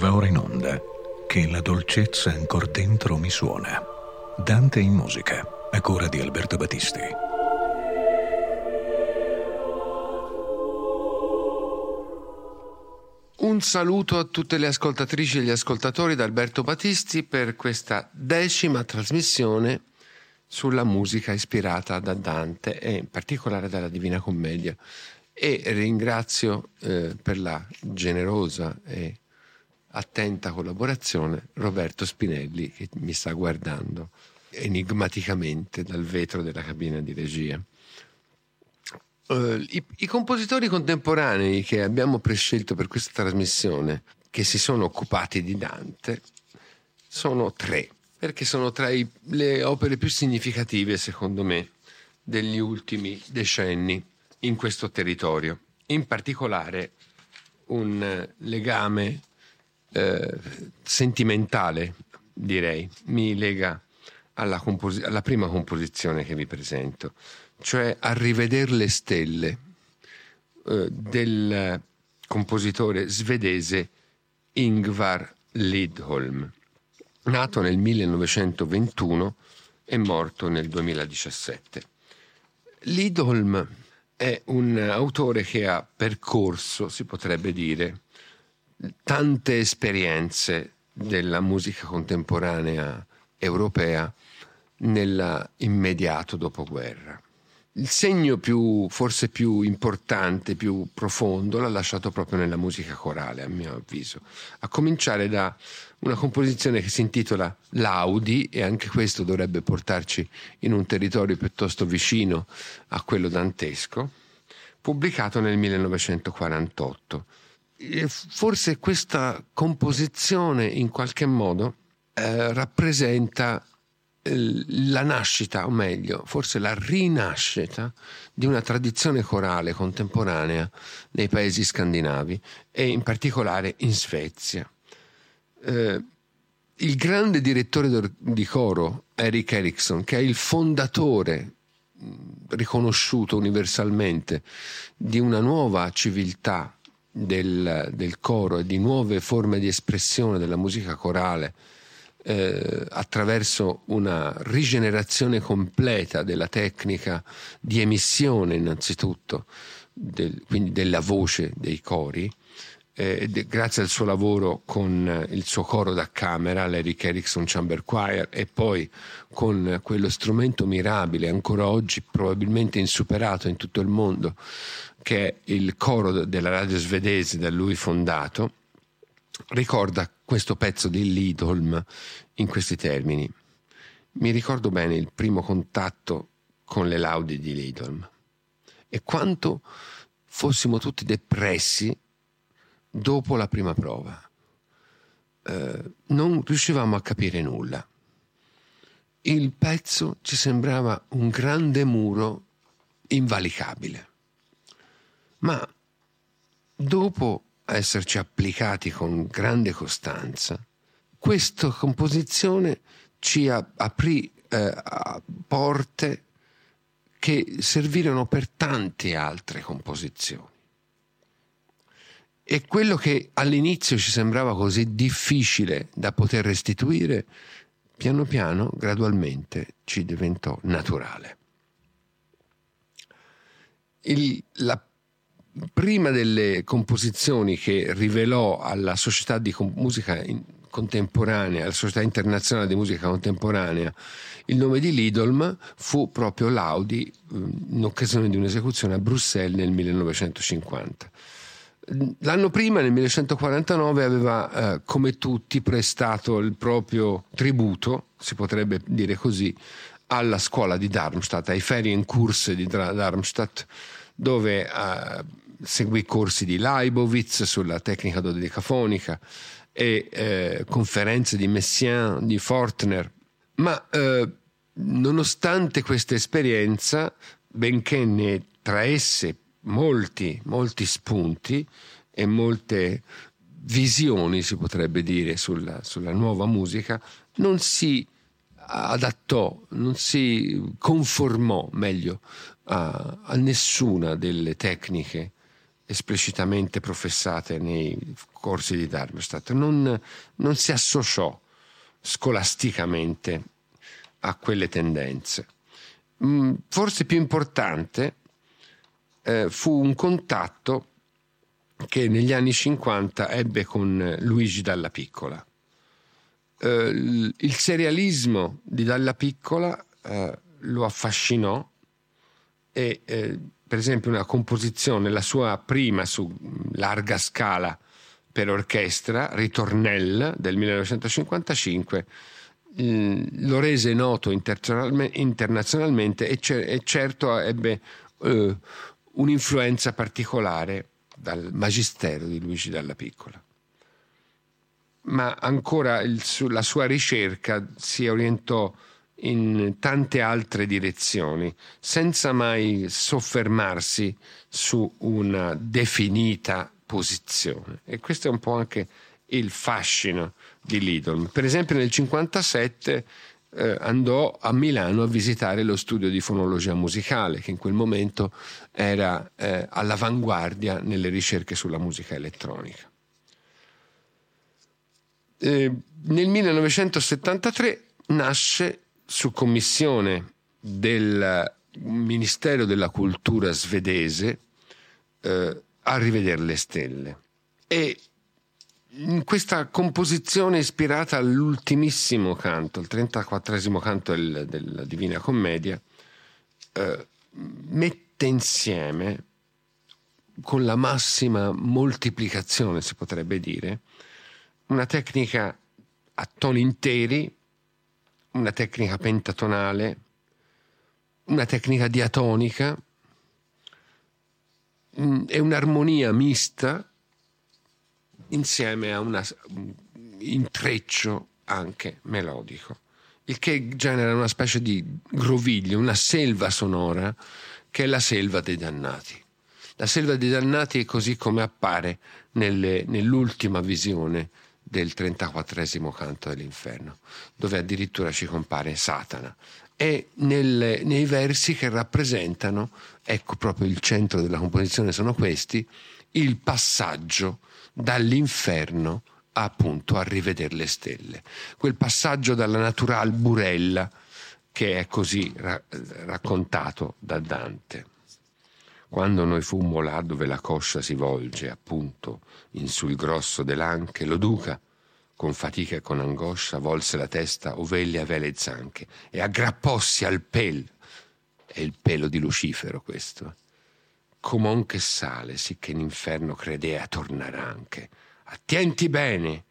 Va ora in onda che la dolcezza ancora dentro mi suona. Dante in musica, a cura di Alberto Battisti. Un saluto a tutte le ascoltatrici e gli ascoltatori da Alberto Battisti per questa decima trasmissione sulla musica ispirata da Dante e in particolare dalla Divina Commedia. E ringrazio eh, per la generosa e attenta collaborazione Roberto Spinelli che mi sta guardando enigmaticamente dal vetro della cabina di regia. Uh, i, I compositori contemporanei che abbiamo prescelto per questa trasmissione, che si sono occupati di Dante, sono tre, perché sono tra i, le opere più significative, secondo me, degli ultimi decenni in questo territorio. In particolare un legame eh, sentimentale, direi, mi lega alla, compos- alla, prima composizione che vi presento, cioè a rivedere le stelle eh, del compositore svedese Ingvar Lidholm, nato nel 1921 e morto nel 2017. Lidholm è un autore che ha percorso, si potrebbe dire, tante esperienze della musica contemporanea europea nell'immediato dopoguerra. Il segno più, forse più importante, più profondo, l'ha lasciato proprio nella musica corale, a mio avviso, a cominciare da una composizione che si intitola Laudi, e anche questo dovrebbe portarci in un territorio piuttosto vicino a quello dantesco, pubblicato nel 1948 forse questa composizione in qualche modo eh, rappresenta eh, la nascita, o meglio, forse la rinascita di una tradizione corale contemporanea nei paesi scandinavi e in particolare in Svezia. Eh, il grande direttore di coro, Eric Erickson, che è il fondatore riconosciuto universalmente di una nuova civiltà del, del, coro e di nuove forme di espressione della musica corale eh, attraverso una rigenerazione completa della tecnica di emissione innanzitutto, del, quindi della voce dei cori, eh, de, grazie al suo lavoro con eh, il suo coro da camera, l'Eric Erickson Chamber Choir, e poi con quello strumento mirabile, ancora oggi probabilmente insuperato in tutto il mondo, che è il coro della radio svedese da lui fondato, ricorda questo pezzo di Lidholm in questi termini. Mi ricordo bene il primo contatto con le laudi di Lidholm e quanto fossimo tutti depressi dopo la prima prova. Eh, non riuscivamo a capire nulla. Il pezzo ci sembrava un grande muro invalicabile. Ma dopo esserci applicati con grande costanza, questa composizione ci aprì eh, porte che servirono per tante altre composizioni. E quello che all'inizio ci sembrava così difficile da poter restituire, piano piano, gradualmente, ci diventò naturale. Il, la prima delle composizioni che rivelò alla società di musica contemporanea, alla società internazionale di musica contemporanea, il nome di Lidolm fu proprio l'Audi in occasione di un'esecuzione a Bruxelles nel 1950. L'anno prima, nel 1949, aveva, eh, come tutti, prestato il proprio tributo, si potrebbe dire così, alla scuola di Darmstadt, ai Ferienkurs di Darmstadt, dove eh, seguì corsi di Leibowitz sulla tecnica dodicafonica e eh, conferenze di Messiaen, di Fortner. Ma eh, nonostante questa esperienza, benché ne traesse molti, molti spunti e molte visioni, si potrebbe dire, sulla, sulla nuova musica, non si adattò, non si conformò meglio a, a nessuna delle tecniche esplicitamente professate nei corsi di Darmstadt, non, non si associò scolasticamente a quelle tendenze. Mm, forse più importante eh, fu un contatto che negli anni 50 ebbe con Luigi Dalla Piccola. Eh, il serialismo di Dalla Piccola eh, lo affascinò e eh, per esempio una composizione, la sua prima su larga scala per orchestra, Ritornelle del 1955, lo rese noto internazionalmente e, certo ebbe eh, un'influenza particolare dal magistero di Luigi Dalla Piccola. Ma ancora la sua ricerca si orientò in tante altre direzioni, senza mai soffermarsi su una definita posizione. E questo è un po' anche il fascino di Lidl. Per esempio nel 1957 eh, andò a Milano a visitare lo studio di fonologia musicale, che in quel momento era eh, all'avanguardia nelle ricerche sulla musica elettronica. Eh, nel 1973 nasce su commissione del Ministero della Cultura svedese eh, a rivedere le stelle. E in questa composizione ispirata all'ultimissimo canto, il 34 canto del, della Divina Commedia, eh, mette insieme con la massima moltiplicazione, si potrebbe dire, una tecnica a toni interi, una tecnica pentatonale, una tecnica diatonica mm, e un'armonia mista insieme a un intreccio anche melodico, il che genera una specie di groviglio, una selva sonora che è la selva dei dannati. La selva dei dannati è così come appare nelle, nell'ultima visione del 34 canto dell'inferno, dove addirittura ci compare Satana. E nelle, nei versi che rappresentano, ecco proprio il centro della composizione sono questi, il passaggio dall'inferno appunto a rivedere le stelle. Quel passaggio dalla natural burella che è così ra- raccontato da Dante. Quando noi fummo là dove la coscia si volge, appunto, in sul grosso dell'anche, lo duca, con fatica e con angoscia, volse la testa oveglia vele zanche e aggrappossi al pel. È il pelo di Lucifero questo comon che sale, sì che in inferno credea tornare anche. Attienti bene,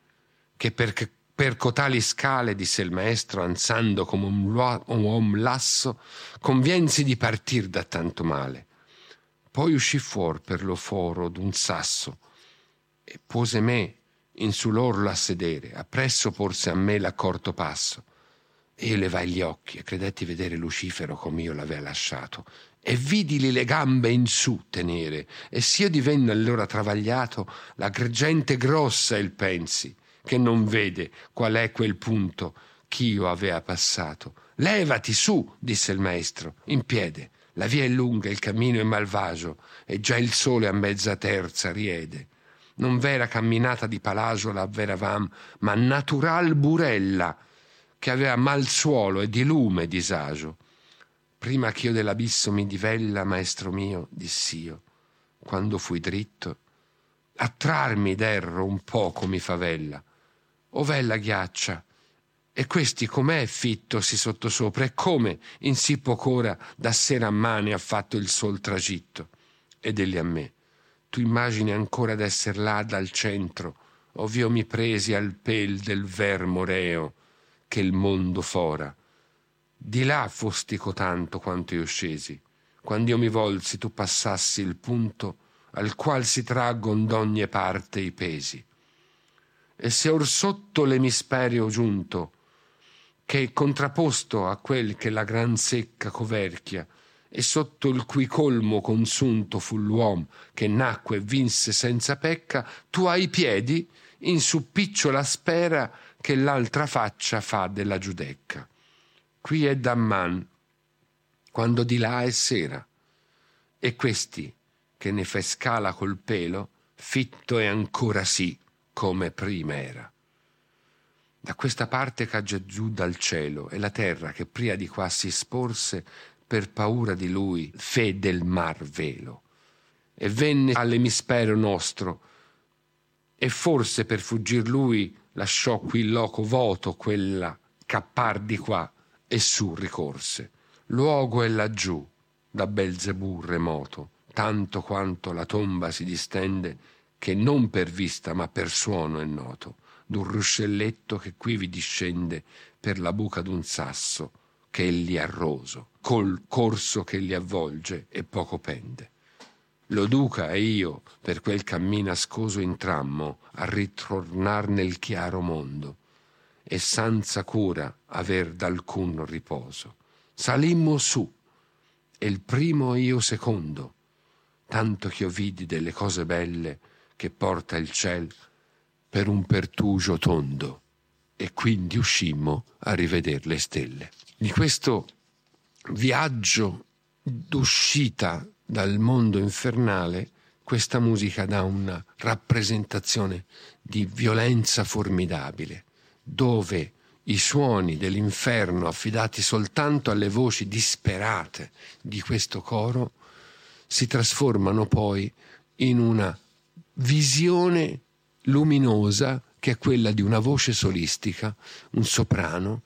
che per, per cotali scale, disse il maestro, ansando come un, un uom lasso, conviensi di partir da tanto male. Poi uscì fuor per lo foro d'un sasso e pose me in sull'orlo a sedere, appresso porse a me l'accorto passo. E io levai gli occhi e credetti vedere Lucifero come io l'avea lasciato e vidili le gambe in su tenere, e s'io divenne allora travagliato, la gente grossa il pensi, che non vede qual è quel punto ch'io avea passato. Levati su, disse il maestro, in piede. La via è lunga, il cammino è malvagio, e già il sole a mezza terza riede. Non vera camminata di palagio la veravam, ma natural burella, che aveva mal suolo e di lume disagio Prima che io dell'abisso mi divella, maestro mio, diss'io, quando fui dritto, attrarmi d'erro un poco mi favella. Ov'è la ghiaccia? E questi com'è fittosi sottosopra? E come in sì poch'ora da sera a mane ha fatto il sol tragitto? Ed egli a me, tu immagini ancora d'esser là dal centro, ov'io mi presi al pel del vermo reo, che il mondo fora di là fosti cotanto quanto io scesi. Quando io mi volsi, tu passassi il punto al qual si traggon d'ogni parte i pesi. E se or sotto l'emisperio giunto, che è contrapposto a quel che la gran secca coverchia, e sotto il cui colmo consunto fu l'uom che nacque e vinse senza pecca, tu hai piedi in su picciola spera che l'altra faccia fa della giudecca. Qui è Damman, quando di là è sera. E questi, che ne fa scala col pelo, fitto e ancora sì, come prima era. Da questa parte caggia giù dal cielo e la terra che pria di qua si sporse per paura di lui, fe del mar velo. E venne all'emisfero nostro, e forse per fuggir lui lasciò qui loco voto quella cappar di qua e su ricorse. Luogo è laggiù, da Belzebù remoto, tanto quanto la tomba si distende, che non per vista ma per suono è noto, d'un ruscelletto che qui vi discende per la buca d'un sasso che egli arroso, col corso che li avvolge e poco pende. Lo duca e io per quel cammin ascoso intrammo a ritornar nel chiaro mondo e senza cura aver d'alcun riposo. Salimmo su e il primo io secondo, tanto che io vidi delle cose belle che porta il ciel per un pertugio tondo e quindi uscimmo a riveder le stelle. Di questo viaggio d'uscita dal mondo infernale, questa musica dà una rappresentazione di violenza formidabile, dove i suoni dell'inferno affidati soltanto alle voci disperate di questo coro si trasformano poi in una visione luminosa che è quella di una voce solistica, un soprano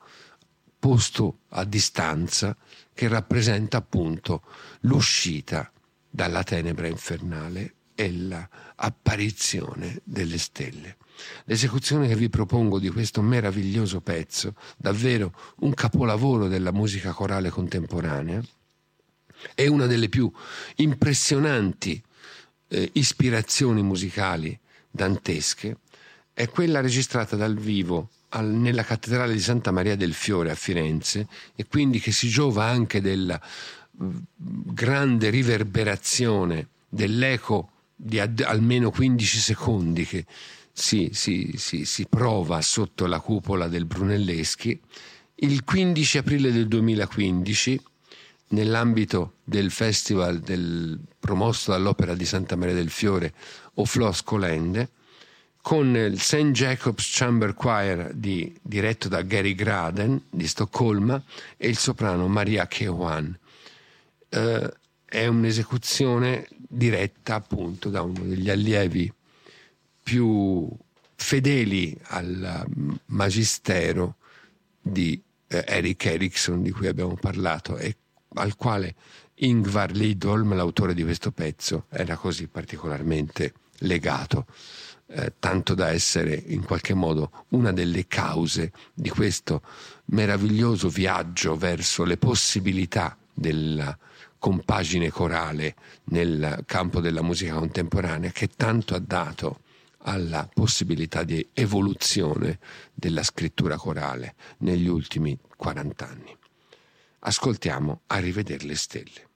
posto a distanza che rappresenta appunto l'uscita dalla tenebra infernale e l'apparizione delle stelle. L'esecuzione che vi propongo di questo meraviglioso pezzo, davvero un capolavoro della musica corale contemporanea, è una delle più impressionanti eh, ispirazioni musicali dantesche, è quella registrata dal vivo nella cattedrale di Santa Maria del Fiore a Firenze e quindi che si giova anche della grande riverberazione dell'eco di ad, almeno 15 secondi che si, si, si, si prova sotto la cupola del Brunelleschi, il 15 aprile del 2015 nell'ambito del festival del, promosso dall'Opera di Santa Maria del Fiore o Flos Colende, con il St. Jacob's Chamber Choir di, diretto da Gary Graden di Stoccolma e il soprano Maria Keohan eh, è un'esecuzione diretta appunto da uno degli allievi più fedeli al magistero di eh, Eric Erickson di cui abbiamo parlato e al quale Ingvar Lidholm, l'autore di questo pezzo, era così particolarmente legato, eh, tanto da essere in qualche modo una delle cause di questo meraviglioso viaggio verso le possibilità della compagine corale nel campo della musica contemporanea che tanto ha dato alla possibilità di evoluzione della scrittura corale negli ultimi 40 anni. Ascoltiamo A le stelle.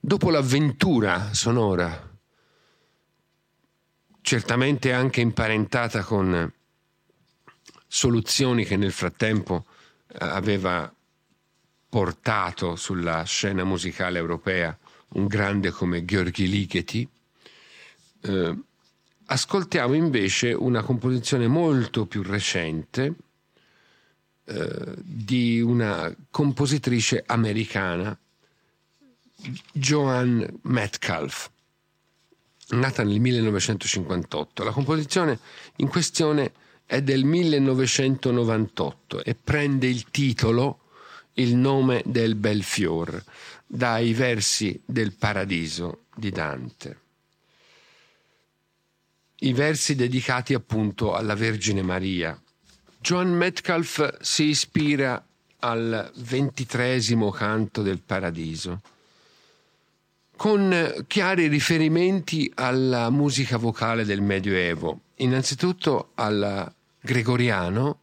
Dopo l'avventura sonora, certamente anche imparentata con soluzioni che nel frattempo eh, aveva portato sulla scena musicale europea un grande come Gheorghi Ligeti, eh, ascoltiamo invece una composizione molto più recente eh, di una compositrice americana, Joan Metcalf, nata nel 1958. La composizione in questione è del 1998 e prende il titolo Il nome del Belfior dai versi del Paradiso di Dante. I versi dedicati appunto alla Vergine Maria. John Metcalf si ispira al ventitresimo canto del Paradiso, con chiari riferimenti alla musica vocale del Medioevo, innanzitutto al gregoriano,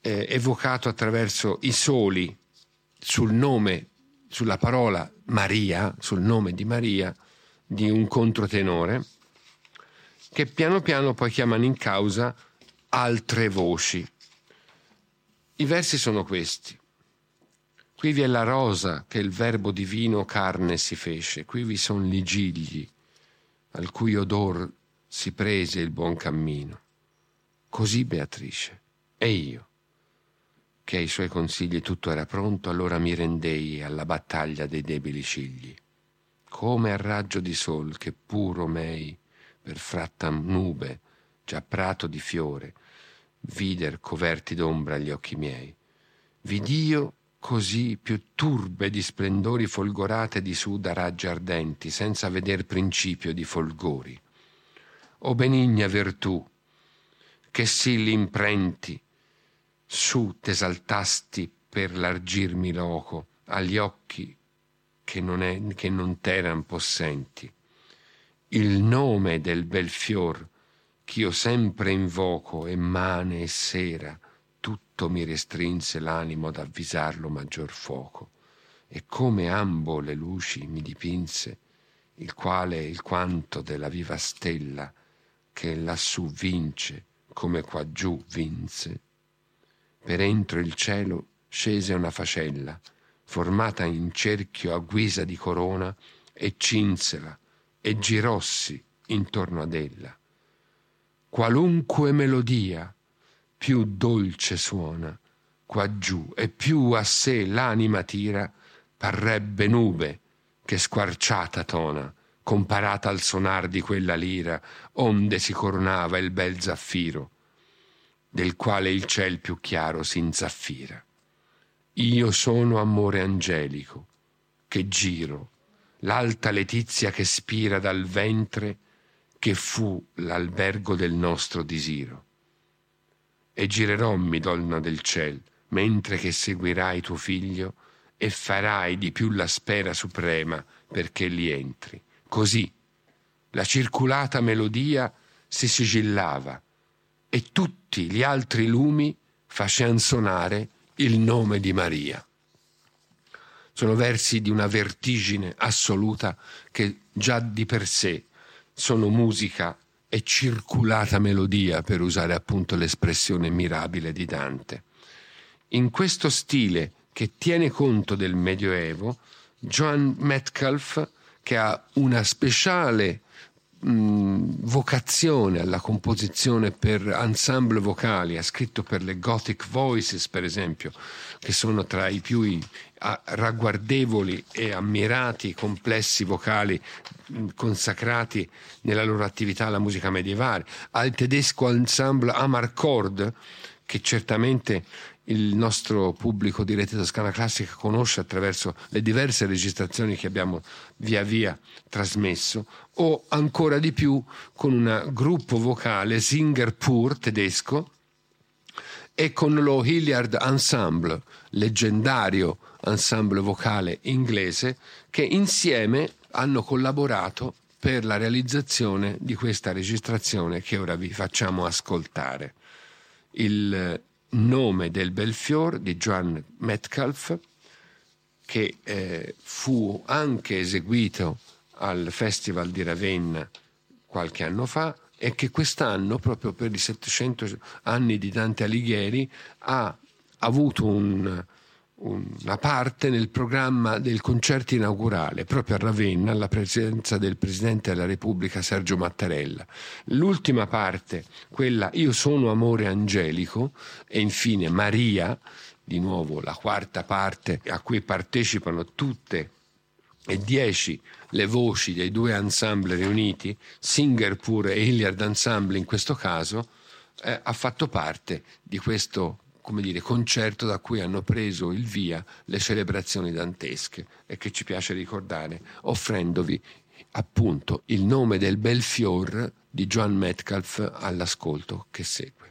eh, evocato attraverso i soli sul nome sulla parola Maria, sul nome di Maria, di un controtenore, che piano piano poi chiamano in causa altre voci. I versi sono questi. Qui vi è la rosa che il verbo divino carne si fece, qui vi sono gli gigli, al cui odor si prese il buon cammino. Così Beatrice. E io che ai suoi consigli tutto era pronto, allora mi rendei alla battaglia dei deboli cigli. Come a raggio di sol che puro mei per fratta nube, già prato di fiore, vider coverti d'ombra gli occhi miei. Vid'io così più turbe di splendori folgorate di su da raggi ardenti, senza veder principio di folgori. O benigna vertù, che sì l'imprenti, su t'esaltasti per largirmi loco agli occhi che non, è, che non t'eran possenti. Il nome del bel fior ch'io sempre invoco e mane e sera tutto mi restrinse l'animo ad avvisarlo maggior fuoco e come ambo le luci mi dipinse il quale il quanto della viva stella che lassù vince come qua giù vinse per entro il cielo scese una facella, formata in cerchio a guisa di corona, e cinsela e girossi intorno ad ella. Qualunque melodia più dolce suona, qua giù e più a sé l'anima tira, parrebbe nube che squarciata tona, comparata al sonar di quella lira, onde si coronava il bel zaffiro del quale il ciel più chiaro si inzaffira. Io sono amore angelico, che giro, l'alta letizia che spira dal ventre, che fu l'albergo del nostro disiro. E girerommi, donna del ciel, mentre che seguirai tuo figlio, e farai di più la spera suprema perché li entri. Così la circulata melodia si sigillava e tutti gli altri lumi facevano suonare il nome di Maria. Sono versi di una vertigine assoluta che già di per sé sono musica e circulata melodia, per usare appunto l'espressione mirabile di Dante. In questo stile che tiene conto del Medioevo, Joan Metcalf, che ha una speciale mh, vocazione alla composizione per ensemble vocali, ha scritto per le Gothic Voices, per esempio, che sono tra i più i, a, ragguardevoli e ammirati complessi vocali mh, consacrati nella loro attività alla musica medievale, al tedesco ensemble Amarcord, che certamente il nostro pubblico di Rete Toscana Classica conosce attraverso le diverse registrazioni che abbiamo via via trasmesso, o ancora di più con un gruppo vocale Singer Pur tedesco e con lo Hilliard Ensemble, leggendario ensemble vocale inglese, che insieme hanno collaborato per la realizzazione di questa registrazione che ora vi facciamo ascoltare. Il nome del Belfior di Joan Metcalf che eh, fu anche eseguito al Festival di Ravenna qualche anno fa e che quest'anno, proprio per i 700 anni di Dante Alighieri, ha avuto un, una parte nel programma del concerto inaugurale, proprio a Ravenna, alla presenza del Presidente della Repubblica Sergio Mattarella. L'ultima parte, quella Io sono amore angelico, e infine Maria, di nuovo la quarta parte a cui partecipano tutte e dieci le voci dei due ensemble riuniti, Singerpur e Hilliard Ensemble in questo caso, eh, ha fatto parte di questo come dire, concerto da cui hanno preso il via le celebrazioni dantesche e che ci piace ricordare, offrendovi appunto il nome del bel fior di Joan Metcalf all'ascolto che segue.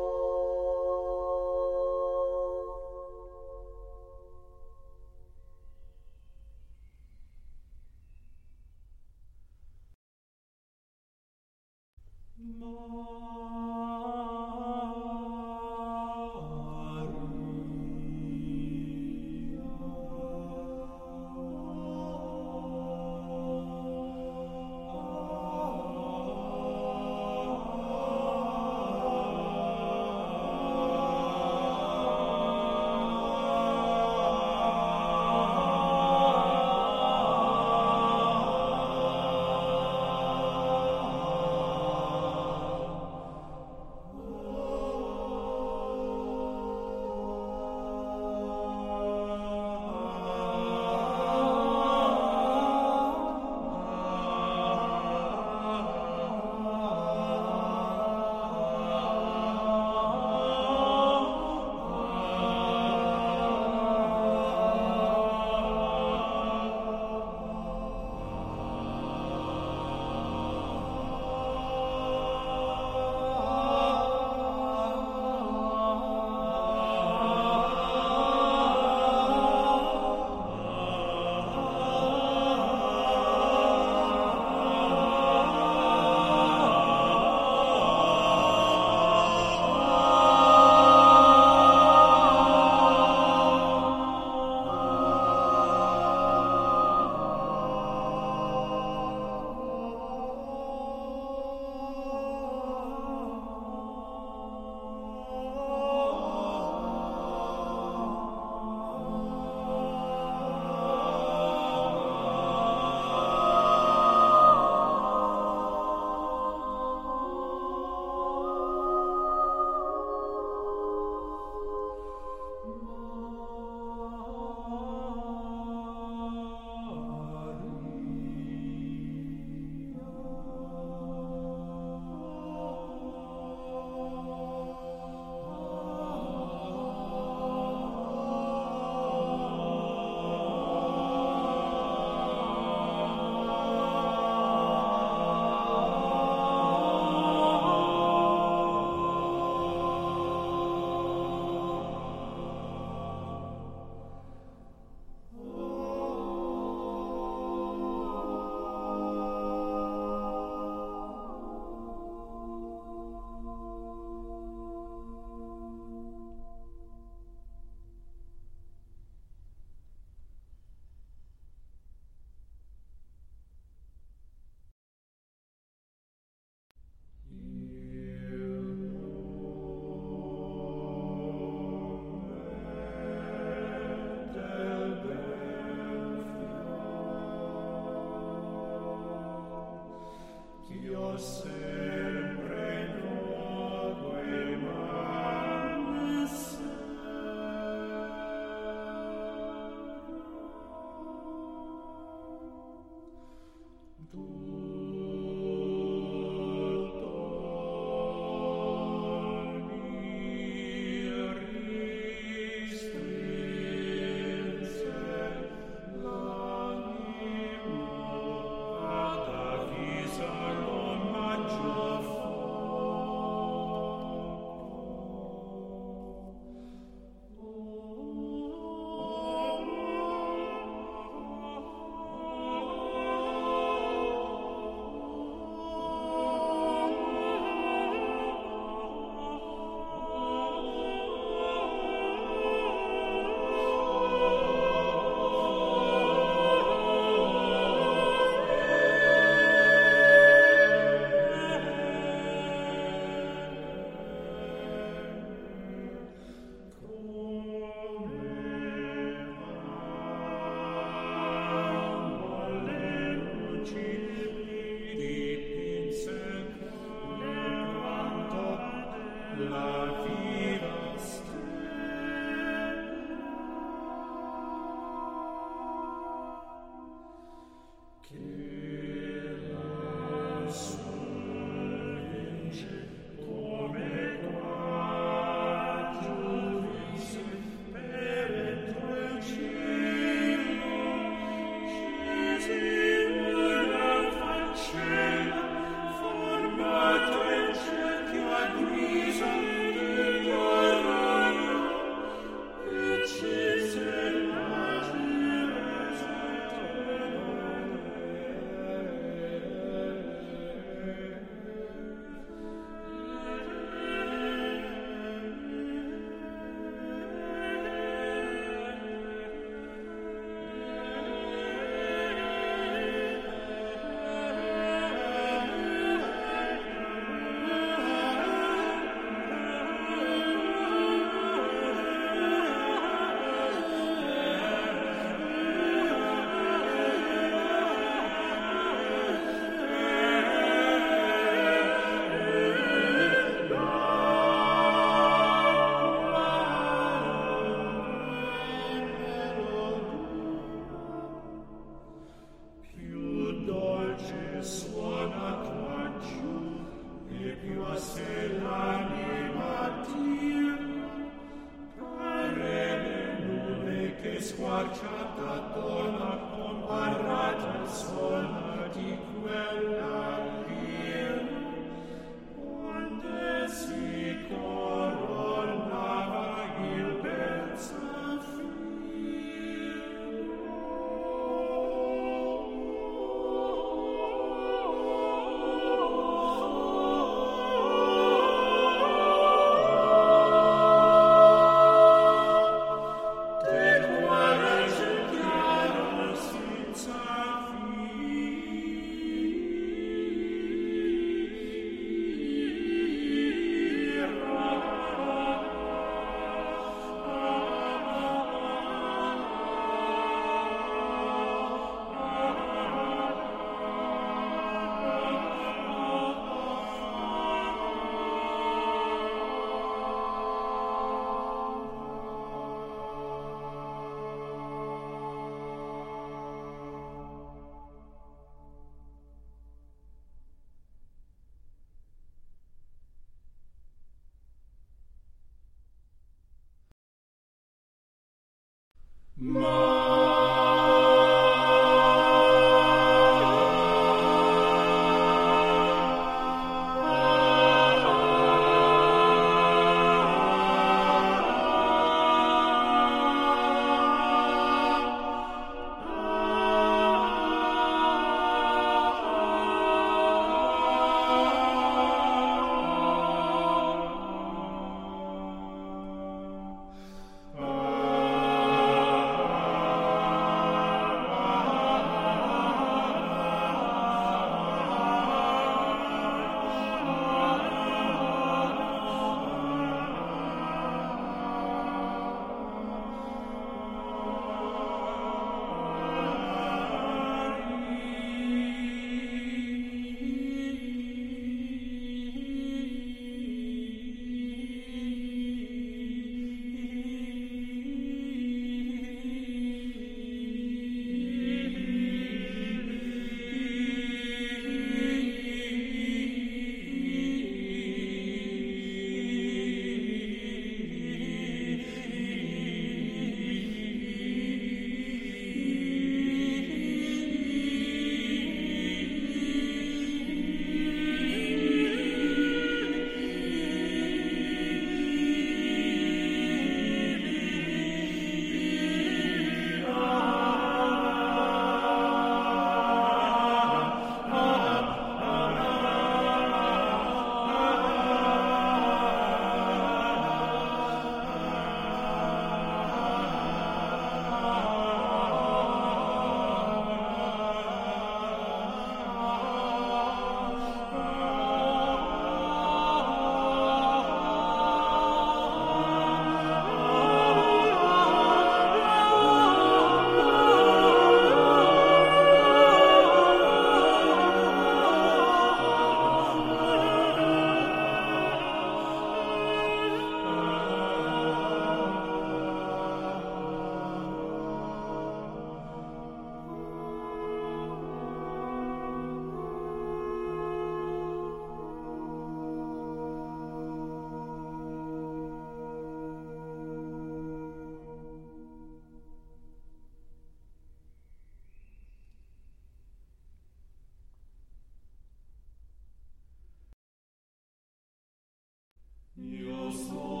Io sono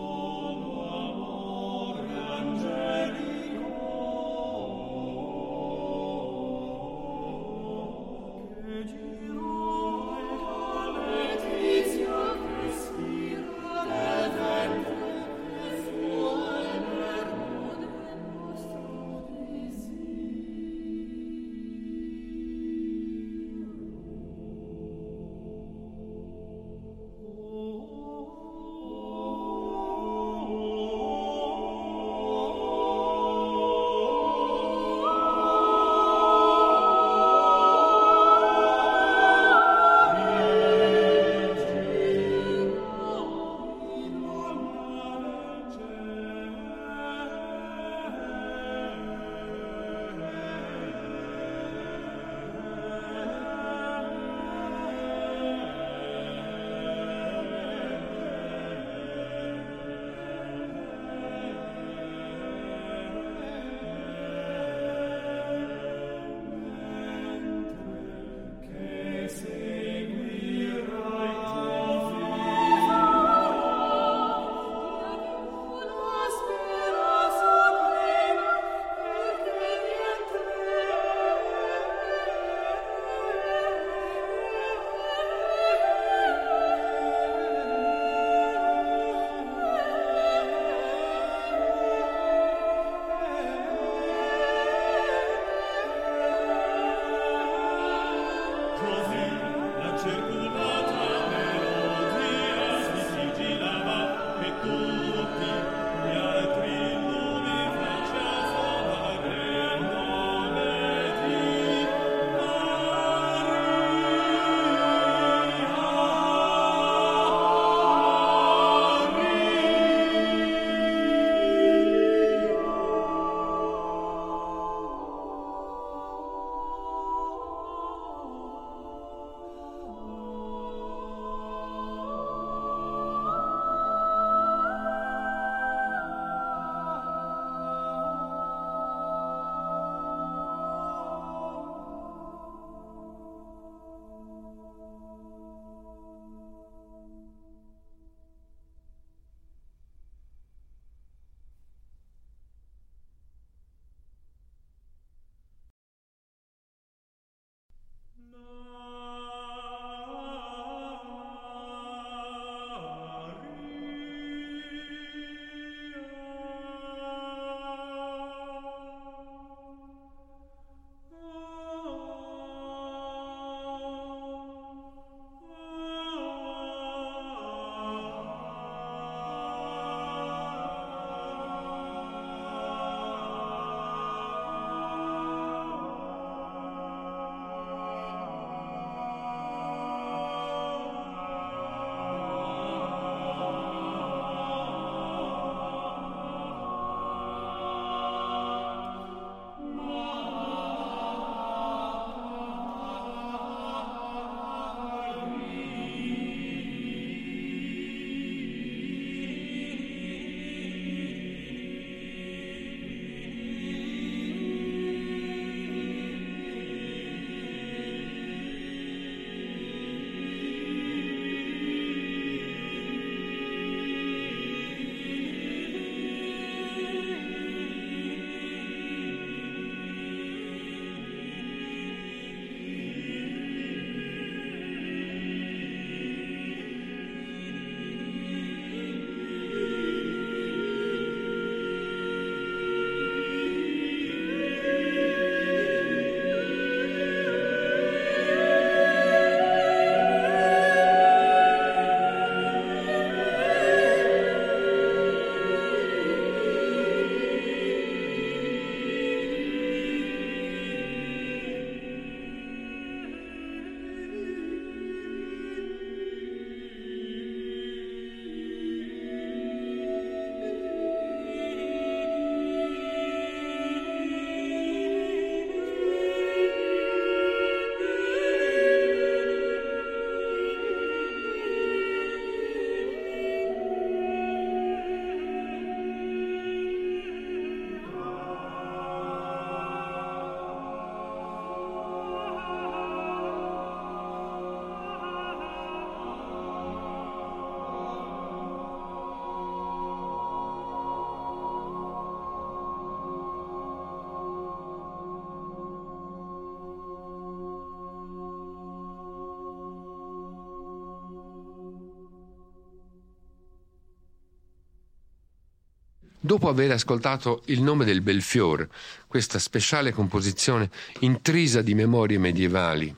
dopo aver ascoltato Il nome del Belfior, questa speciale composizione intrisa di memorie medievali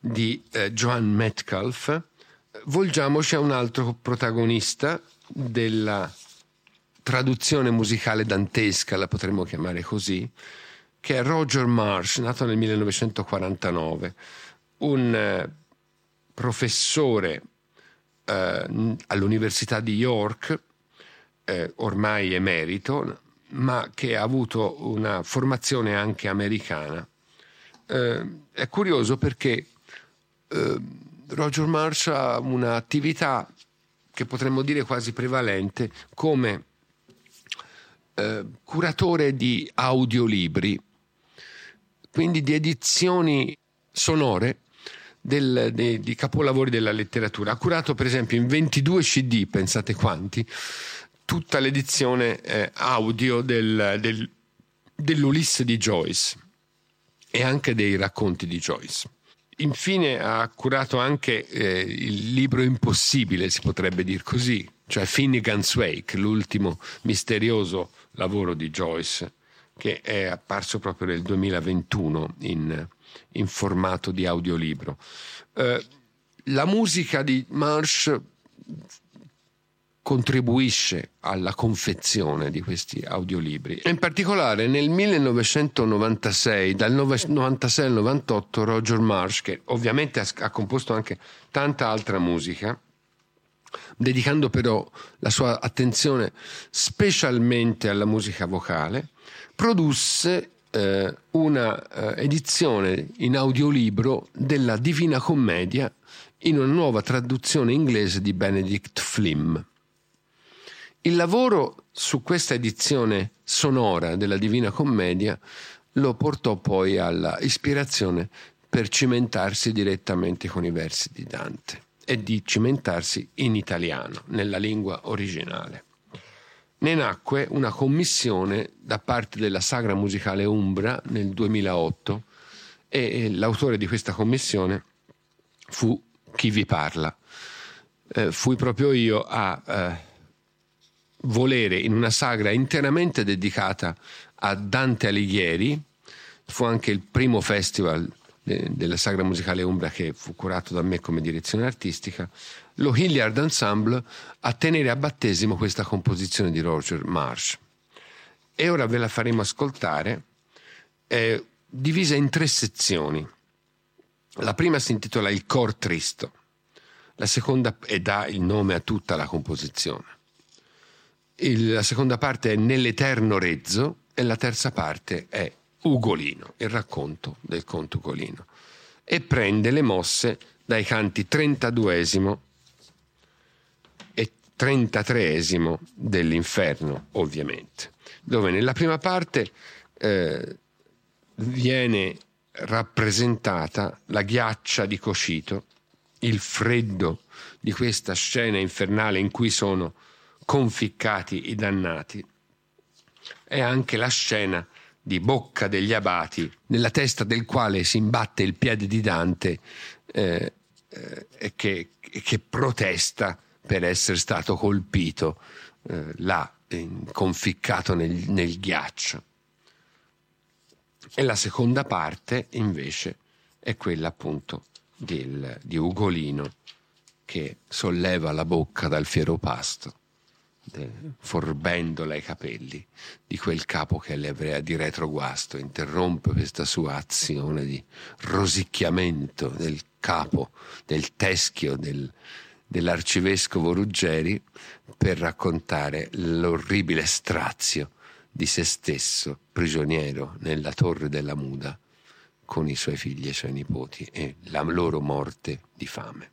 di eh, Joan Metcalf, volgiamoci a un altro protagonista della traduzione musicale dantesca, la potremmo chiamare così, che è Roger Marsh, nato nel 1949, un eh, professore eh, all'Università di York, eh, ormai emerito, ma che ha avuto una formazione anche americana. Eh, è curioso perché eh, Roger Marsh ha un'attività che potremmo dire quasi prevalente come eh, curatore di audiolibri, quindi di edizioni sonore del, de, di capolavori della letteratura. Ha curato per esempio in 22 CD, pensate quanti, tutta l'edizione eh, audio del, del, dell'Ulisse di Joyce e anche dei racconti di Joyce. Infine ha curato anche eh, il libro impossibile, si potrebbe dire così, cioè Finnegan's Wake, l'ultimo misterioso lavoro di Joyce, che è apparso proprio nel 2021 in, in formato di audiolibro. Eh, la musica di Marsh contribuisce alla confezione di questi audiolibri. In particolare nel 1996, dal 96 al 98, Roger Marsh, che ovviamente ha, ha composto anche tanta altra musica, dedicando però la sua attenzione specialmente alla musica vocale, produsse eh, una eh, edizione in audiolibro della Divina Commedia in una nuova traduzione inglese di Benedict Flimm. Il lavoro su questa edizione sonora della Divina Commedia lo portò poi alla ispirazione per cimentarsi direttamente con i versi di Dante e di cimentarsi in italiano, nella lingua originale. Ne nacque una commissione da parte della Sagra Musicale Umbra nel 2008 e l'autore di questa commissione fu chi vi parla. Eh, fui proprio io a eh, volere in una sagra interamente dedicata a Dante Alighieri, fu anche il primo festival della sagra musicale Umbra che fu curato da me come direzione artistica, lo Hilliard Ensemble a tenere a battesimo questa composizione di Roger Marsh. E ora ve la faremo ascoltare, è divisa in tre sezioni. La prima si intitola Il Cor Tristo, la seconda e dà il nome a tutta la composizione. Il, la seconda parte è Nell'eterno rezzo e la terza parte è Ugolino, il racconto del conto Ugolino. E prende le mosse dai canti 32 e 33 dell'inferno, ovviamente, dove nella prima parte eh, viene rappresentata la ghiaccia di Cocito, il freddo di questa scena infernale in cui sono conficcati i dannati. È anche la scena di Bocca degli Abati, nella testa del quale si imbatte il piede di Dante eh, eh, che, che, protesta per essere stato colpito eh, là, conficcato nel, nel ghiaccio. E la seconda parte, invece, è quella appunto del, di Ugolino che solleva la bocca dal fiero pasto forbendola i capelli di quel capo che le aveva di retroguasto, interrompe questa sua azione di rosicchiamento del capo, del teschio del, dell'arcivescovo Ruggeri per raccontare l'orribile strazio di se stesso, prigioniero nella torre della Muda, con i suoi figli e i suoi nipoti e la loro morte di fame.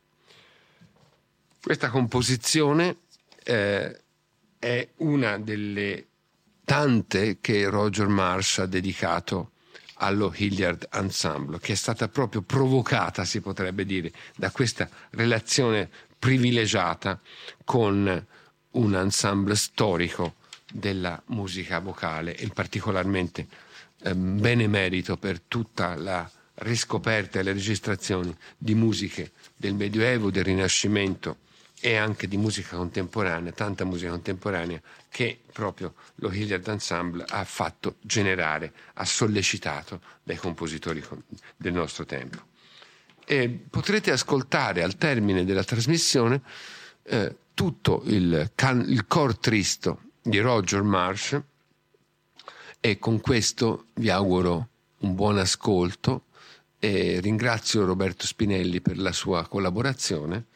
Questa composizione eh, è una delle tante che Roger Marsh ha dedicato allo Hilliard Ensemble, che è stata proprio provocata, si potrebbe dire, da questa relazione privilegiata con un ensemble storico della musica vocale e particolarmente eh, benemerito per tutta la riscoperta e le registrazioni di musiche del Medioevo, del Rinascimento e anche di musica contemporanea, tanta musica contemporanea che proprio lo Hilliard Ensemble ha fatto generare, ha sollecitato dai compositori del nostro tempo. E potrete ascoltare al termine della trasmissione eh, tutto il, can- il cor tristo di Roger Marsh e con questo vi auguro un buon ascolto e ringrazio Roberto Spinelli per la sua collaborazione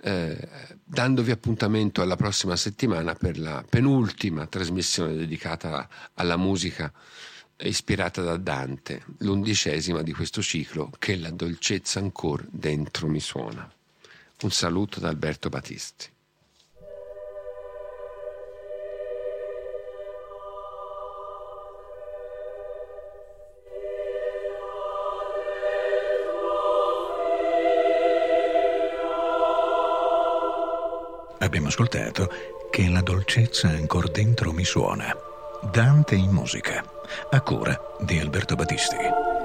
eh, dandovi appuntamento alla prossima settimana per la penultima trasmissione dedicata alla musica ispirata da Dante, l'undicesima di questo ciclo che la dolcezza ancora dentro mi suona. Un saluto da Alberto Battisti. Abbiamo ascoltato Che la dolcezza ancora dentro mi suona. Dante in musica, a cura di Alberto Battisti.